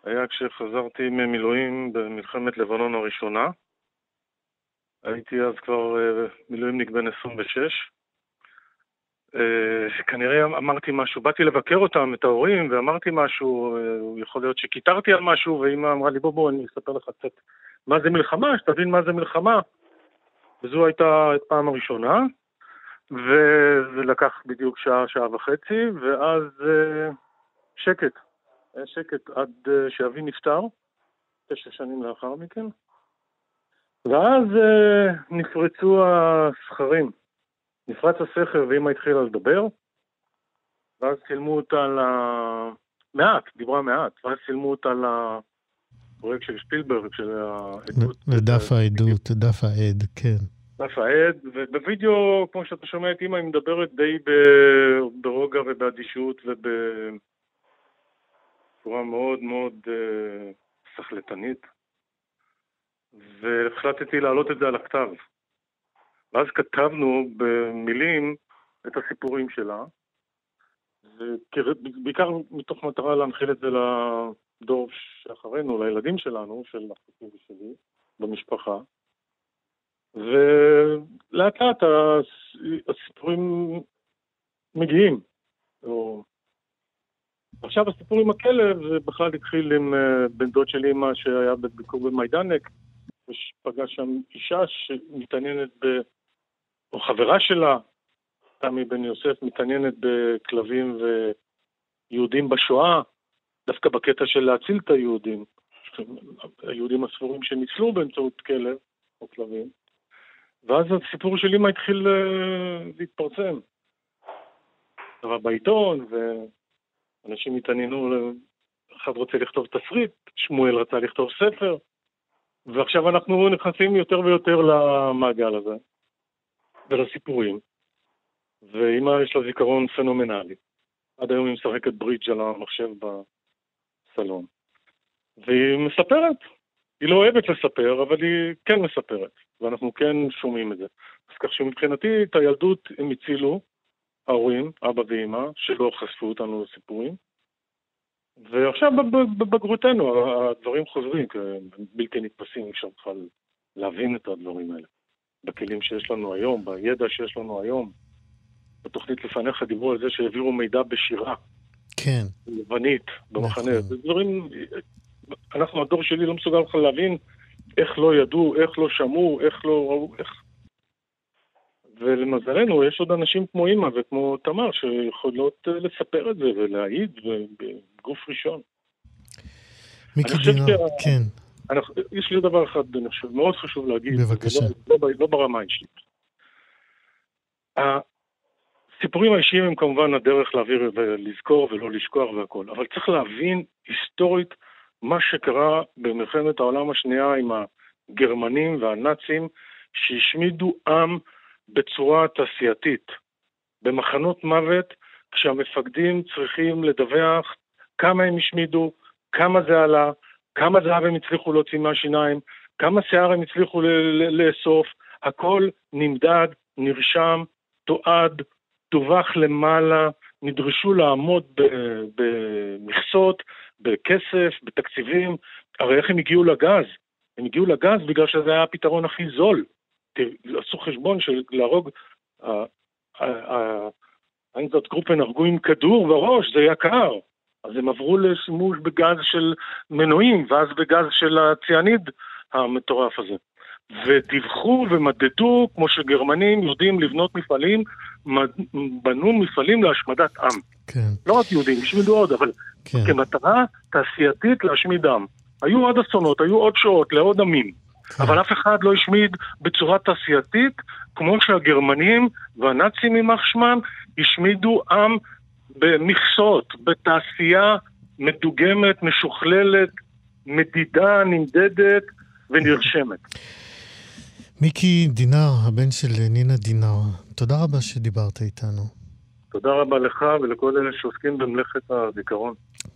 F: היה כשחזרתי ממילואים במלחמת לבנון הראשונה. הייתי אז כבר אה, מילואימניק בן 26. אה, כנראה אמרתי משהו, באתי לבקר אותם, את ההורים, ואמרתי משהו, יכול להיות שקיטרתי על משהו, ואימא אמרה לי, בוא בוא, אני אספר לך קצת מה זה מלחמה, שתבין מה זה מלחמה. וזו הייתה הפעם הראשונה, וזה לקח בדיוק שעה, שעה וחצי, ואז אה, שקט. היה שקט עד אה, שאבי נפטר, תשע שנים לאחר מכן. ואז אה, נפרצו הסכרים. נפרץ הסכר ואימא התחילה לדבר, ואז צילמו אותה ל... מעט, דיברה מעט, ואז צילמו אותה לפרויקט של שפילברג, של העדות.
A: ודף העדות, דף העד, כן.
F: דף העד, ובווידאו, כמו שאתה שומע את אימא, היא מדברת די ברוגע ובאדישות ובצורה מאוד מאוד uh, סחלטנית, והחלטתי להעלות את זה על הכתב. ואז כתבנו במילים את הסיפורים שלה, בעיקר מתוך מטרה להנחיל את זה לדור שאחרינו, לילדים שלנו, של אחותי ושלי, במשפחה. ולאט לאט הסיפורים מגיעים. עכשיו הסיפור עם הכלב, זה בכלל התחיל עם אה, בן דוד של אימא שהיה בביקור במיידנק, ופגש שם אישה שמתעניינת ב... או חברה שלה, תמי בן יוסף, מתעניינת בכלבים ויהודים בשואה, דווקא בקטע של להציל את היהודים. היהודים הספורים שניצלו באמצעות כלב או כלבים. ואז הסיפור של אמא התחיל uh, להתפרסם. אבל בעיתון, ואנשים התעניינו, אחד רוצה לכתוב תסריט, שמואל רצה לכתוב ספר, ועכשיו אנחנו נכנסים יותר ויותר למעגל הזה, ולסיפורים. ואמא יש לה זיכרון פנומנלי. עד היום היא משחקת ברידג' על המחשב בסלון. והיא מספרת. היא לא אוהבת לספר, אבל היא כן מספרת. ואנחנו כן שומעים את זה. אז כך שמבחינתי את הילדות הם הצילו, ההורים, אבא ואימא, שלא חשפו אותנו לסיפורים. ועכשיו בבגרותנו הדברים חוזרים, בלתי נתפסים, אפשר בכלל להבין את הדברים האלה. בכלים שיש לנו היום, בידע שיש לנו היום. בתוכנית לפניך דיברו על זה שהעבירו מידע בשירה.
A: כן.
F: לבנית, במחנה. נכון. זה דברים, אנחנו, הדור שלי לא מסוגל בכלל להבין איך לא ידעו, איך לא שמעו, איך לא ראו, איך... ולמזלנו, יש עוד אנשים כמו אימא וכמו תמר שיכולות אה, לספר את זה ולהעיד בגוף ראשון.
A: מיקי דינר, שה... כן.
F: אנחנו, יש לי דבר אחד, אני חושב, מאוד חשוב להגיד.
A: בבקשה.
F: לא, לא, לא ברמה האישית. הסיפורים האישיים הם כמובן הדרך להעביר ולזכור ולא לשכוח והכול, אבל צריך להבין היסטורית מה שקרה במלחמת העולם השנייה עם הגרמנים והנאצים, שהשמידו עם בצורה תעשייתית, במחנות מוות, כשהמפקדים צריכים לדווח כמה הם השמידו, כמה זה עלה, כמה זהב הם הצליחו להוציא מהשיניים, כמה שיער הם הצליחו לאסוף, הכל נמדד, נרשם, תועד, דווח למעלה, נדרשו לעמוד במכסות, בכסף, בתקציבים. הרי איך הם הגיעו לגז? הם הגיעו לגז בגלל שזה היה הפתרון הכי זול. עשו חשבון של להרוג, איינזרט גרופן הרגו עם כדור בראש, זה יקר. אז הם עברו לשימוש בגז של מנועים, ואז בגז של הציאניד המטורף הזה. ודיווחו ומדדו, כמו שגרמנים יודעים לבנות מפעלים, בנו מפעלים להשמדת עם.
A: כן.
F: לא רק יהודים, השמידו עוד, אבל כן. כמטרה תעשייתית להשמיד עם. היו עוד אסונות, היו עוד שואות לעוד עמים, כן. אבל אף אחד לא השמיד בצורה תעשייתית, כמו שהגרמנים והנאצים יימח שמם, השמידו עם במכסות, בתעשייה מדוגמת, משוכללת, מדידה, נמדדת ונרשמת.
A: מיקי דינר, הבן של נינה דינר, תודה רבה שדיברת איתנו.
F: תודה רבה לך ולכל אלה שעוסקים במלאכת הזיכרון.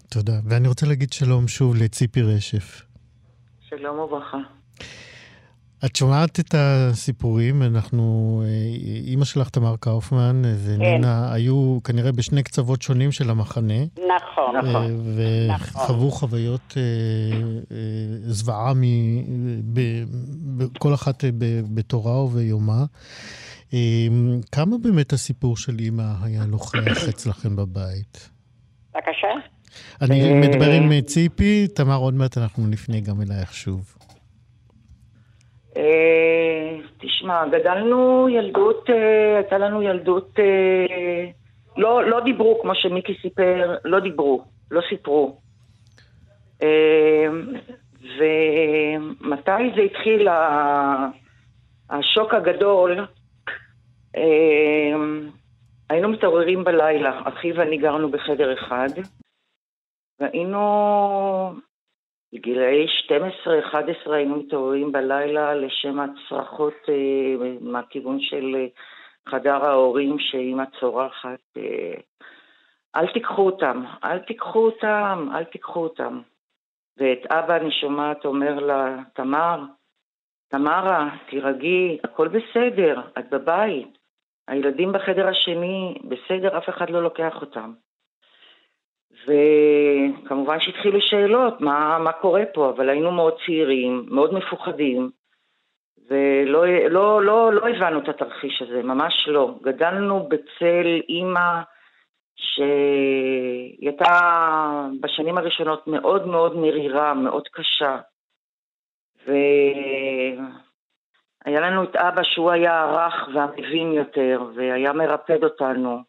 A: תודה. ואני רוצה להגיד שלום שוב לציפי רשף.
C: שלום וברכה.
A: את שומעת את הסיפורים, אנחנו, אימא שלך, תמר קאופמן, ונינה, כן. היו כנראה בשני קצוות שונים של המחנה.
E: נכון, נכון.
A: וחוו נכון. חוויות זוועה, כל אחת בתורה וביומה. כמה באמת הסיפור של אימא היה נוכח אצלכם בבית?
E: בבקשה.
A: אני מדבר עם ציפי, תמר, עוד מעט אנחנו נפנה גם אלייך שוב.
C: אה, תשמע, גדלנו ילדות, אה, הייתה לנו ילדות, אה, לא, לא דיברו, כמו שמיקי סיפר, לא דיברו, לא סיפרו. ומתי זה התחיל, השוק הגדול, היינו מתעוררים בלילה, אחי ואני גרנו בחדר אחד, והיינו בגילאי 12-11 היינו מתעוררים בלילה לשם הצרחות אה, מהכיוון של אה, חדר ההורים שאימא צורחת, אה, אל תיקחו אותם, אל תיקחו אותם, אל תיקחו אותם. ואת אבא אני שומעת אומר לה, תמר, תמרה, תירגעי, הכל בסדר, את בבית. הילדים בחדר השני, בסדר, אף אחד לא לוקח אותם. וכמובן שהתחילו שאלות, מה, מה קורה פה, אבל היינו מאוד צעירים, מאוד מפוחדים, ולא לא, לא, לא הבנו את התרחיש הזה, ממש לא. גדלנו בצל אימא שהיא הייתה בשנים הראשונות מאוד מאוד מרירה, מאוד קשה. והיה לנו את אבא שהוא היה הרך והמבין יותר, והיה מרפד אותנו,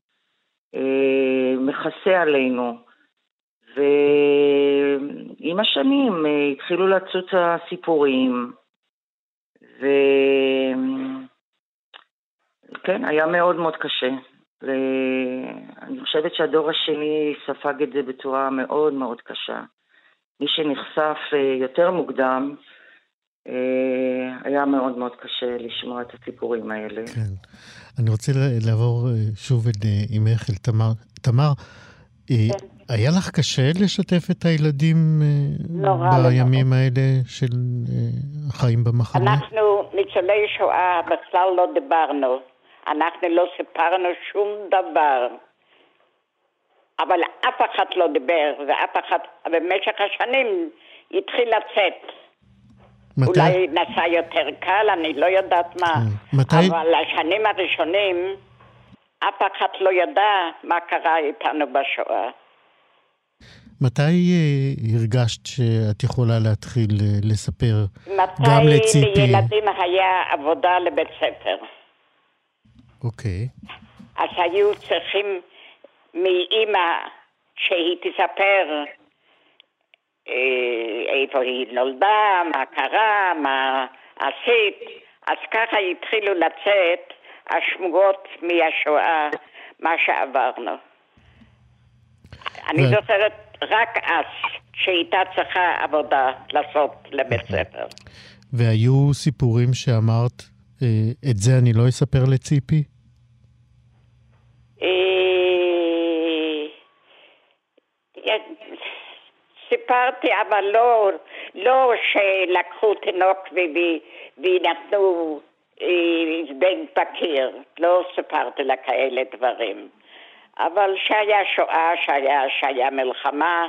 C: אה, מכסה עלינו. ועם השנים אה, התחילו לצוץ הסיפורים, וכן, היה מאוד מאוד קשה. ואני חושבת שהדור השני ספג את זה בצורה מאוד מאוד קשה. מי שנחשף אה, יותר מוקדם, אה, היה מאוד מאוד קשה לשמוע את הסיפורים האלה.
A: כן. אני רוצה לעבור שוב את אימך אל תמר. תמר, כן. היה לך קשה לשתף את הילדים נורא בימים האלה של החיים במחנה?
E: אנחנו, ניצולי שואה, בכלל לא דיברנו. אנחנו לא סיפרנו שום דבר. אבל אף אחד לא דיבר, ואף אחד, במשך השנים התחיל לצאת. מתי? אולי נסע יותר קל, אני לא יודעת מה. כן. מתי? אבל השנים הראשונים, אף אחד לא ידע מה קרה איתנו בשואה.
A: מתי uh, הרגשת שאת יכולה להתחיל uh, לספר גם לציפי?
E: מתי לילדים היה עבודה לבית ספר.
A: אוקיי.
E: אז היו צריכים מאימא שהיא תספר אה, איפה היא נולדה, מה קרה, מה עשית. אז ככה התחילו לצאת השמועות מהשואה, מה שעברנו. אני זוכרת רק אז, שהייתה צריכה עבודה לעשות לבית אוקיי. ספר.
A: והיו סיפורים שאמרת, אה, את זה אני לא אספר לציפי?
E: אה, סיפרתי, אבל לא, לא שלקחו תינוק ונתנו אה, זבנג בקיר, לא סיפרתי לה כאלה דברים. אבל שהיה שואה, שהיה, שהיה מלחמה,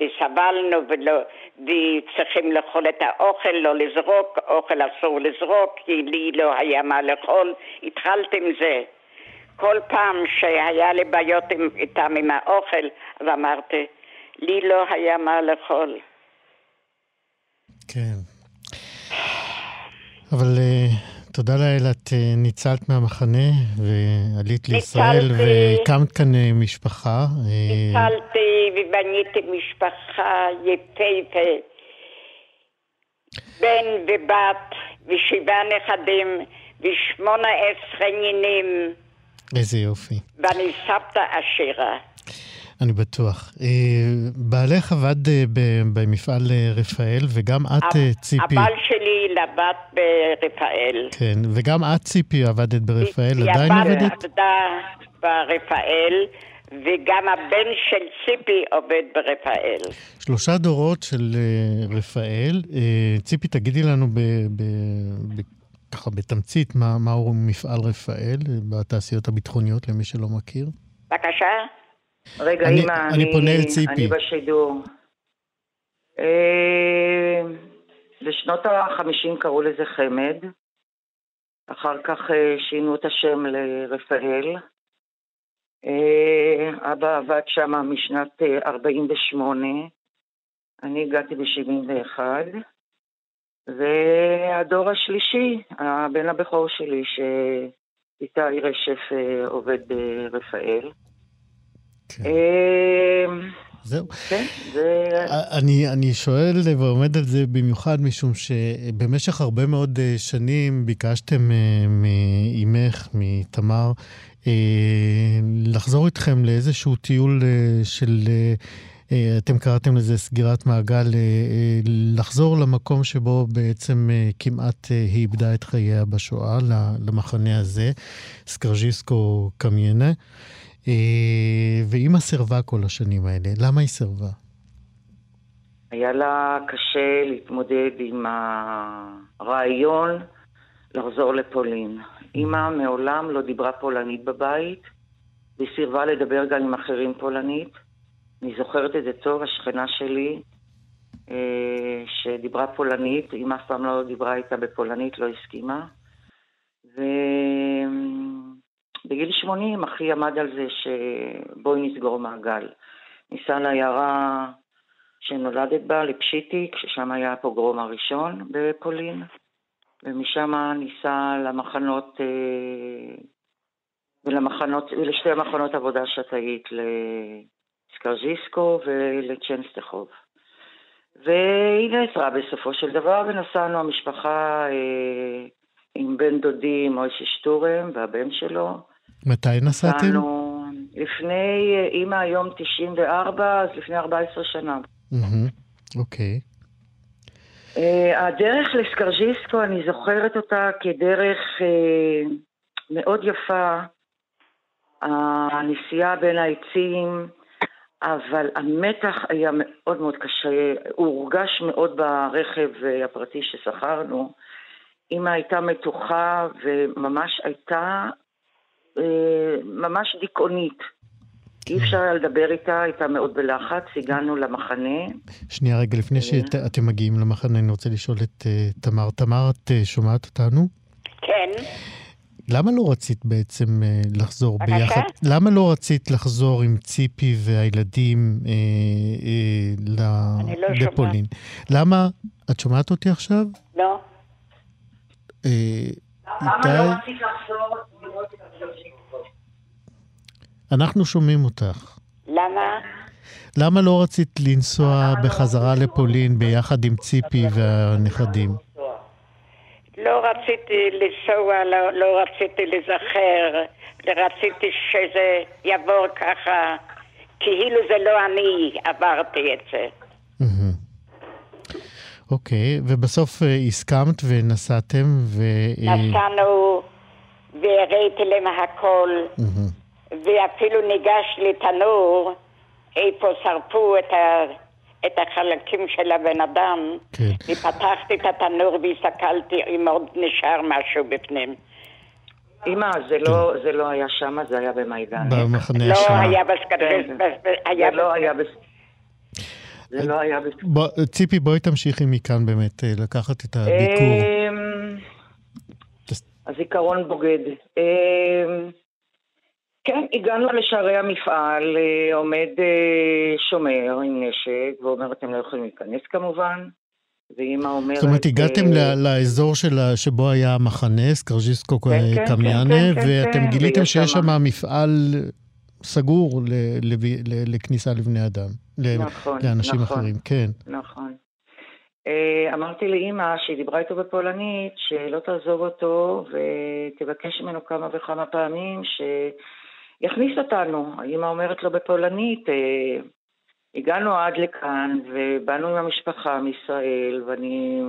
E: וסבלנו ולא, וצריכים לאכול את האוכל, לא לזרוק, אוכל אסור לזרוק, כי לי לא היה מה לאכול. התחלתי עם זה. כל פעם שהיה לי בעיות איתם עם האוכל, אז אמרתי, לי לא היה מה לאכול.
A: כן. אבל uh, תודה לאל, את אה, ניצלת מהמחנה ועלית לישראל והקמת כאן אה, משפחה.
E: אה, ניצלתי ובניתי משפחה יפהפה. בן ובת ושבעה נכדים ושמונה עשרה נינים.
A: איזה יופי.
E: ואני סבתא עשירה.
A: אני בטוח. אה, בעלך עבד אה, במפעל אה, רפאל, וגם את, ציפי...
E: הבעל שלי לבד ברפאל.
A: כן, וגם את, ציפי, עבדת ברפאל, עדיין עבדת?
E: היא עבדה ברפאל, וגם הבן של ציפי עובד ברפאל.
A: שלושה דורות של רפאל. ציפי, תגידי לנו ב, ב, ב, ככה בתמצית מה, מהו מפעל רפאל בתעשיות הביטחוניות, למי שלא מכיר.
E: בבקשה.
C: רגע,
A: אני-
C: אמא,
A: אני פונה אל ציפי.
C: אני בשידור. אה, בשנות ה-50 קראו לזה חמד, אחר כך אה, שינו את השם לרפאל. אה, אבא עבד שם משנת אה, 48, אני הגעתי ב-71, והדור השלישי, הבן הבכור שלי, שאיתי רשף אה, עובד ברפאל.
A: כן.
C: אה,
A: זהו.
C: כן, זה...
A: אני, אני שואל ועומד על זה במיוחד משום שבמשך הרבה מאוד אה, שנים ביקשתם אה, מאימך, מתמר, אה, לחזור איתכם לאיזשהו טיול אה, של, אה, אה, אתם קראתם לזה סגירת מעגל, אה, אה, לחזור למקום שבו בעצם אה, כמעט אה, היא איבדה את חייה בשואה, למחנה הזה, סקרז'יסקו קמיינה. אה, ואימא סירבה כל השנים האלה. למה היא סירבה?
C: היה לה קשה להתמודד עם הרעיון לחזור לפולין. אימא מעולם לא דיברה פולנית בבית, והיא סירבה לדבר גם עם אחרים פולנית. אני זוכרת את זה טוב, השכנה שלי, אה, שדיברה פולנית, אימא אף פעם לא דיברה איתה בפולנית, לא הסכימה. ובגיל 80 אחי עמד על זה שבואי נסגור מעגל. ניסע לעיירה שנולדת בה, לפשיטיק, ששם היה הפוגרום הראשון בפולין, ומשם ניסע למחנות, אה, ולמחנות, ולשתי המחנות עבודה שתאית, לסקרז'יסקו ולצ'נסטחוב. והיא נעצרה בסופו של דבר, ונסענו המשפחה אה, עם בן דודי מוישה שטורם והבן שלו.
A: מתי נסעתם?
C: נסענו לפני, אה, אימא היום 94, אז לפני 14 שנה.
A: אוקיי.
C: Uh, הדרך לסקרז'יסקו, אני זוכרת אותה כדרך uh, מאוד יפה, הנסיעה בין העצים, אבל המתח היה מאוד מאוד קשה, הוא הורגש מאוד ברכב uh, הפרטי ששכרנו. אמא הייתה מתוחה וממש הייתה uh, ממש דיכאונית. אי אפשר היה לדבר איתה, הייתה מאוד בלחץ, הגענו למחנה.
A: שנייה, רגע, לפני שאתם מגיעים למחנה, אני רוצה לשאול את אה, תמר. תמר, את אה, שומעת אותנו?
E: כן,
A: למה לא רצית בעצם אה, לחזור
E: בבקשה?
A: ביחד? למה לא רצית לחזור עם ציפי והילדים אה, אה, ל-
E: אני לא
A: לפולין? למה? את שומעת אותי עכשיו?
E: לא.
A: אה,
C: למה
A: איתי,
C: לא רצית לחזור הסרטים?
A: אנחנו שומעים אותך.
E: למה?
A: למה לא רצית לנסוע בחזרה לפולין ביחד עם ציפי והנכדים?
E: לא רציתי לנסוע, לא, לא רציתי להיזכר, רציתי שזה יעבור ככה, כאילו זה לא אני עברתי את זה.
A: אוקיי, ובסוף אה, הסכמת ונסעתם ו... אה,
E: נסענו והראיתי להם הכל,
A: מהמם.
E: ואפילו ניגש לתנור, איפה שרפו את, ה, את החלקים של הבן אדם,
A: כן.
E: ופתחתי את התנור והסתכלתי אם עוד נשאר משהו בפנים.
C: אמא, זה לא, זה לא היה שם, זה היה במיידן.
A: במחנה
E: לא
A: השני.
E: היה בסקדש,
C: כן.
E: היה
C: זה לא היה בס... זה לא היה.
A: בוא, ציפי, בואי תמשיכי מכאן באמת, אה, לקחת את הביקור.
C: אמ, הזיכרון בוגד. כן, הגענו לשערי המפעל, אה, עומד אה, שומר עם נשק, ואומר, אתם לא יכולים להיכנס כמובן. ואימא אומרת...
A: זאת אומרת, הגעתם
C: אה,
A: ל- לאזור של שבו היה המחנה, סקרז'יסקו
C: כן, כן,
A: קמיאנה,
C: כן, כן,
A: ואתם
C: כן,
A: גיליתם שיש שם מפעל סגור ל- לב- ל- לכניסה לבני אדם, ל-
C: נכון,
A: לאנשים
C: נכון.
A: אחרים, כן.
C: נכון. אה, אמרתי לאימא, שהיא דיברה איתו בפולנית, שלא תעזוב אותו ותבקש ממנו כמה וכמה פעמים שיכניס אותנו. האימא אומרת לו בפולנית, אה, הגענו עד לכאן ובאנו עם המשפחה מישראל ואני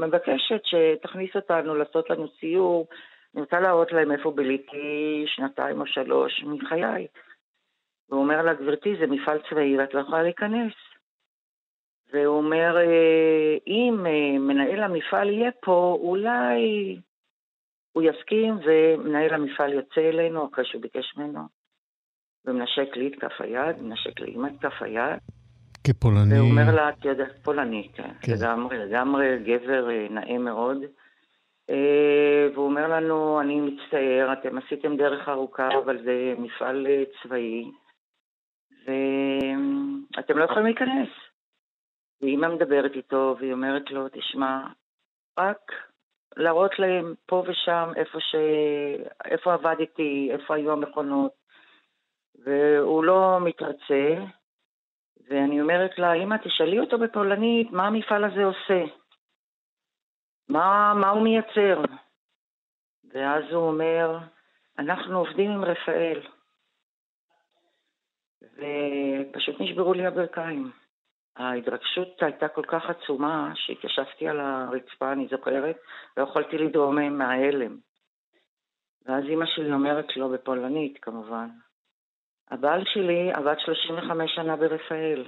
C: מבקשת שתכניס אותנו לעשות לנו סיור. אני רוצה להראות להם איפה ביליתי שנתיים או שלוש מחיי. והוא אומר לה, גברתי, זה מפעל צבאי ואת לא יכולה להיכנס. והוא אומר, אה, אם אה, מנהל המפעל יהיה פה, אולי הוא יסכים, ומנהל המפעל יוצא אלינו אחרי שהוא ביקש ממנו, ומנשק לי את כף היד, מנשק לאמא את כף היד.
A: כפולני.
C: והוא אומר לה, את יודעת, פולני, כן, כן. לגמרי, לגמרי גבר אה, נאה מאוד. והוא אומר לנו, אני מצטער, אתם עשיתם דרך ארוכה, אבל זה מפעל צבאי, ואתם לא יכולים להיכנס. ואימא מדברת איתו, והיא אומרת לו, תשמע, רק להראות להם פה ושם איפה, ש... איפה עבדתי, איפה היו המכונות, והוא לא מתרצה, ואני אומרת לה, אמא, תשאלי אותו בפולנית, מה המפעל הזה עושה? מה, מה הוא מייצר? ואז הוא אומר, אנחנו עובדים עם רפאל. ופשוט נשברו לי הברכיים. ההתרגשות הייתה כל כך עצומה, שהתיישבתי על הרצפה, אני זוכרת, לא יכולתי לדרום מההלם. ואז אימא שלי אומרת לו, בפולנית כמובן, הבעל שלי עבד 35 שנה ברפאל.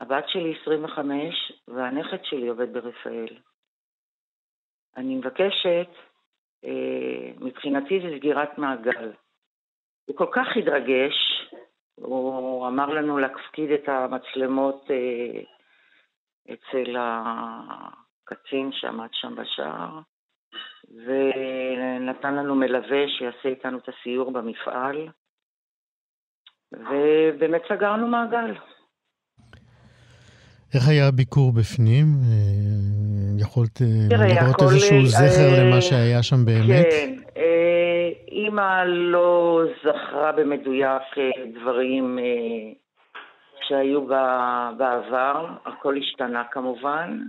C: הבת שלי 25 והנכד שלי עובד ברפאל. אני מבקשת, אה, מבחינתי זה סגירת מעגל. הוא כל כך התרגש, הוא אמר לנו להפקיד את המצלמות אה, אצל הקצין שעמד שם בשער, ונתן לנו מלווה שיעשה איתנו את הסיור במפעל, ובאמת סגרנו מעגל.
A: איך היה הביקור בפנים? אה, יכולת אה, לראות איזשהו זכר למה שהיה שם באמת?
C: כן, אימא לא זכרה במדויק אה, דברים אה, שהיו בעבר, הכל השתנה כמובן.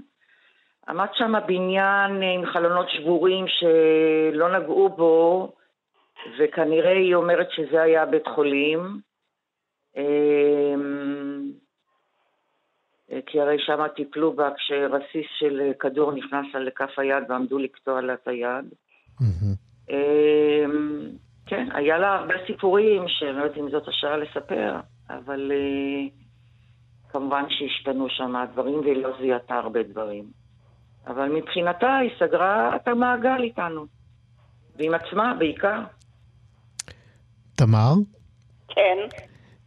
C: עמד שם בניין אה, עם חלונות שבורים שלא נגעו בו, וכנראה היא אומרת שזה היה בית חולים. כי הרי שם טיפלו בה כשרסיס של כדור נכנס לה לכף היד ועמדו לקטוע לה את היד. Mm-hmm. כן, היה לה הרבה סיפורים, שאני לא יודעת אם זאת השעה לספר, אבל uh, כמובן שהשתנו שם הדברים והיא לא זיהתה הרבה דברים. אבל מבחינתה היא סגרה את המעגל איתנו, ועם עצמה בעיקר.
A: תמר?
E: כן.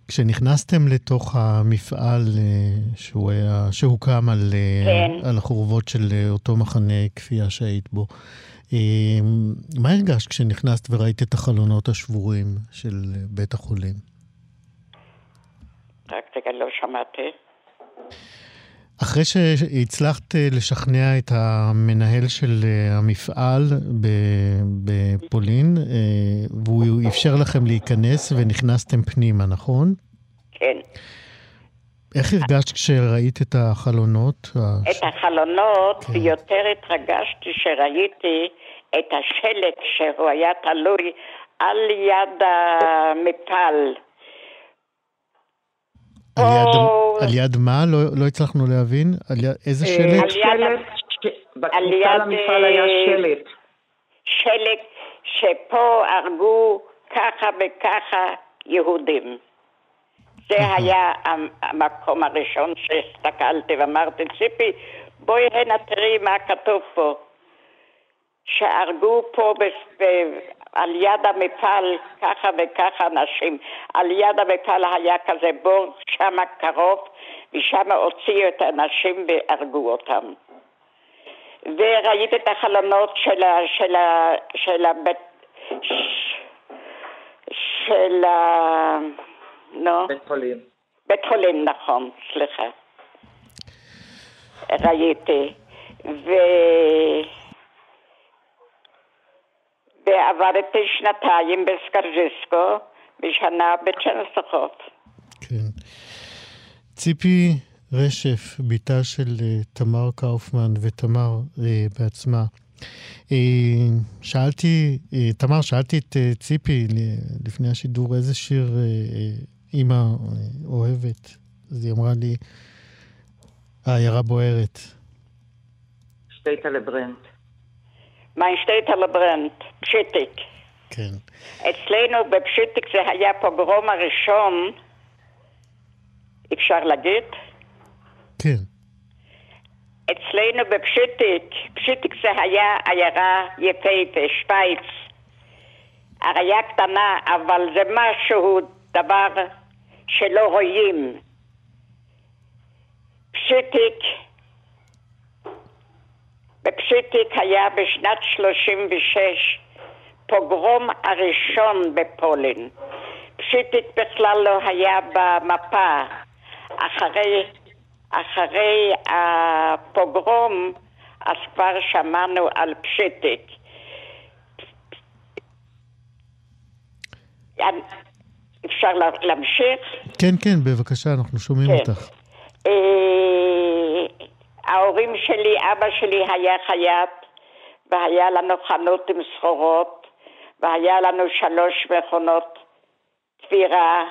A: כשנכנסתם לתוך המפעל uh, שהוא היה, שהוקם על, uh, כן. על החורבות של uh, אותו מחנה כפייה שהיית בו, מה הרגשת כשנכנסת וראית את החלונות השבורים של בית החולים?
E: רק רגע, לא שמעתי.
A: אחרי שהצלחת אה, לשכנע את המנהל של אה, המפעל בפולין, אה, והוא אפשר לכם להיכנס ונכנסתם פנימה, נכון?
E: כן.
A: איך הרגשת כשראית את החלונות?
E: את החלונות, כן. ויותר התרגשתי שראיתי את השלט שהוא היה תלוי על יד המפל.
A: על יד, או... על יד מה? לא, לא הצלחנו להבין. על יד, איזה אה, שלט?
C: על יד... בכניסה למפעל היה שלט.
E: שלט שפה הרגו ככה וככה יהודים. זה היה המקום הראשון שהסתכלתי ואמרתי, ציפי, בואי הנה תראי מה כתוב פה. שהרגו פה על יד המפעל ככה וככה אנשים. על יד המפעל היה כזה בור שם קרוב, ושם הוציאו את האנשים והרגו אותם. וראית את החלונות של, ה, של, ה, של הבית... של ה... נו.
C: בית חולים.
E: בית חולים, נכון, סליחה. ראיתי. ו... ועבדתי שנתיים בסקרג'יסקו ושנה בצ'נסטרחוף.
A: כן. ציפי רשף, בתה של uh, תמר קאופמן ותמר uh, בעצמה. Uh, שאלתי, תמר, שאלתי את ציפי לפני השידור איזה שיר אימא אוהבת. אז היא אמרה לי, העיירה בוערת.
C: שטייטה לברנט.
E: מיין שטעטל ברענט, פשיטיק.
A: כן.
E: אצלנו בפשיטיק זה היה פוגרום הראשון אפשר להגיד?
G: כן.
E: אצלנו בפשיטיק, פשיטיק זה היה עיירה יפהפה, שווייץ. עיירה קטנה, אבל זה משהו, דבר שלא רואים. פשיטיק, בפשיטיק היה בשנת 36 פוגרום הראשון בפולין. פשיטיק בכלל לא היה במפה. אחרי, אחרי הפוגרום אז כבר שמענו על פשיטיק. אפשר להמשיך?
G: כן, כן, בבקשה, אנחנו שומעים כן. אותך.
E: ההורים שלי, אבא שלי היה חייט, והיה לנו חנות עם סחורות, והיה לנו שלוש מכונות תפירה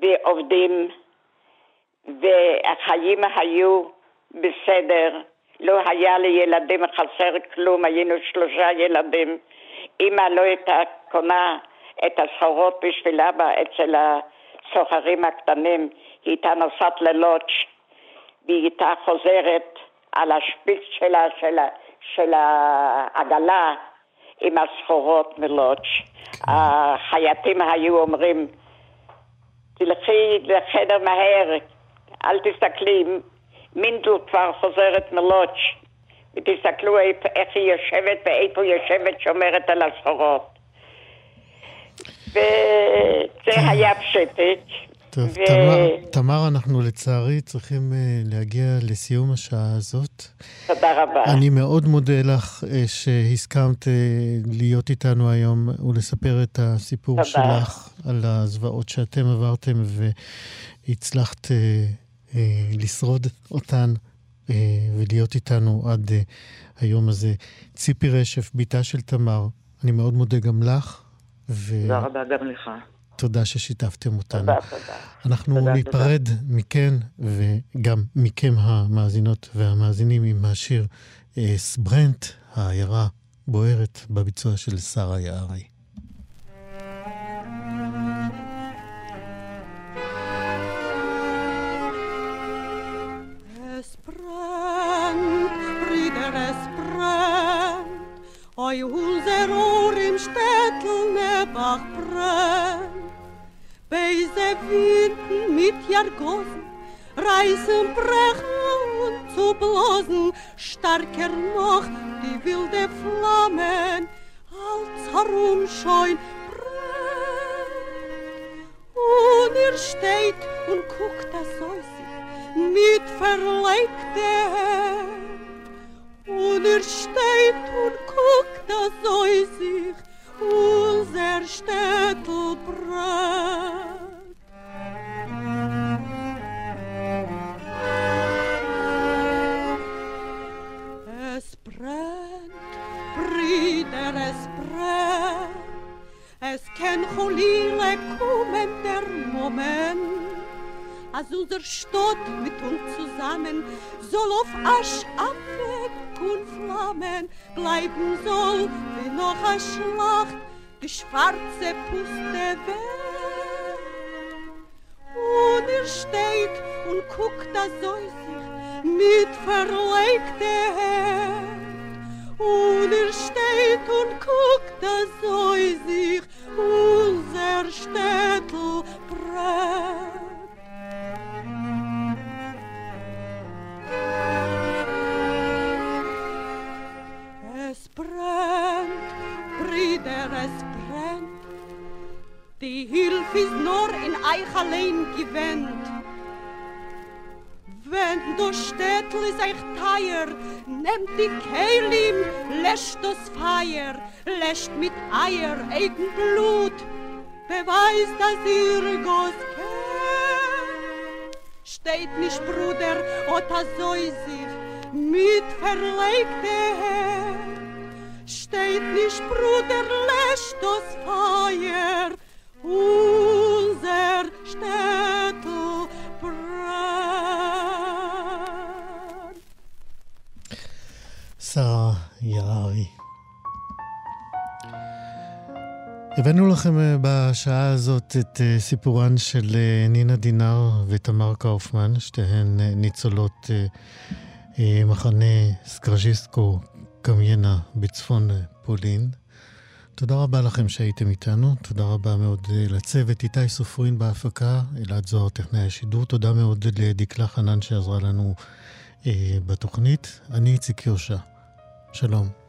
E: ועובדים, והחיים היו בסדר. לא היה לי ילדים חסר כלום, היינו שלושה ילדים. אמא לא הייתה קונה את הסחורות בשביל אבא אצל הסוחרים הקטנים, היא הייתה נוסעת ללוטש והיא הייתה חוזרת על השפיץ שלה, של, של העגלה עם הסחורות מלוטש. כן. החייטים היו אומרים, תלכי לחדר מהר, אל תסתכלי, מינדל כבר חוזרת מלוטש, ותסתכלו איך היא יושבת ואיפה היא יושבת שומרת על הסחורות. וזה היה פשטק.
G: טוב, ו... תמר, תמר, אנחנו לצערי צריכים uh, להגיע לסיום השעה הזאת.
E: תודה רבה.
G: אני מאוד מודה לך uh, שהסכמת uh, להיות איתנו היום ולספר את הסיפור תודה. שלך על הזוועות שאתם עברתם והצלחת uh, uh, לשרוד אותן ולהיות איתנו עד היום הזה. ציפי רשף, בתה של תמר, אני מאוד מודה גם לך.
A: ו... תודה רבה גם לך.
G: תודה ששיתפתם אותנו.
A: תודה, תודה.
G: אנחנו תודה, ניפרד תודה. מכן וגם מכם המאזינות והמאזינים עם השיר אה, סברנט, העיירה בוערת, בביצוע של שרה יערי. Oi, unser Ohr im Städtel Nebach brennt. Beise Winden mit Jargosen reißen, brechen und zu blosen, stärker noch die wilde Flammen, als herumscheun brennt. Und er steht und guckt das Säuse mit verlegten Und er steht und guckt, dass soll sich unser Städtel brennt. Als unser Stott mit uns zusammen soll auf Asch abweg und Flammen bleiben soll wie noch ein Schlacht die schwarze Puste weg. Und er steht und guckt da so sich mit verlegte Hand. Und er steht und guckt da so sich unser Städtel brennt, Die Hilfe ist nur in euch allein gewendet. Wenn du Städtel ist euch teuer, nehmt die Keilim, lässt das Feier, lässt mit Eier eigen Blut, beweist, dass ihr Gott kennt. Steht nicht, Bruder, oder soll sich mit verlegte Hände, steht nicht, Bruder, lässt das Feuer unser Städtel brennt. שרה יררי.
A: הבאנו לכם אה, בשעה הזאת את אה, סיפורן של אה, נינה דינר ותמר קאופמן, שתיהן ניצולות מחנה סקרז'יסקו קמיינה בצפון פולין. תודה רבה לכם שהייתם איתנו, תודה רבה מאוד לצוות איתי סופרין בהפקה, אלעד זוהר טכנאי השידור, תודה מאוד לדקלה חנן שעזרה לנו בתוכנית. אני איציק יושע. שלום.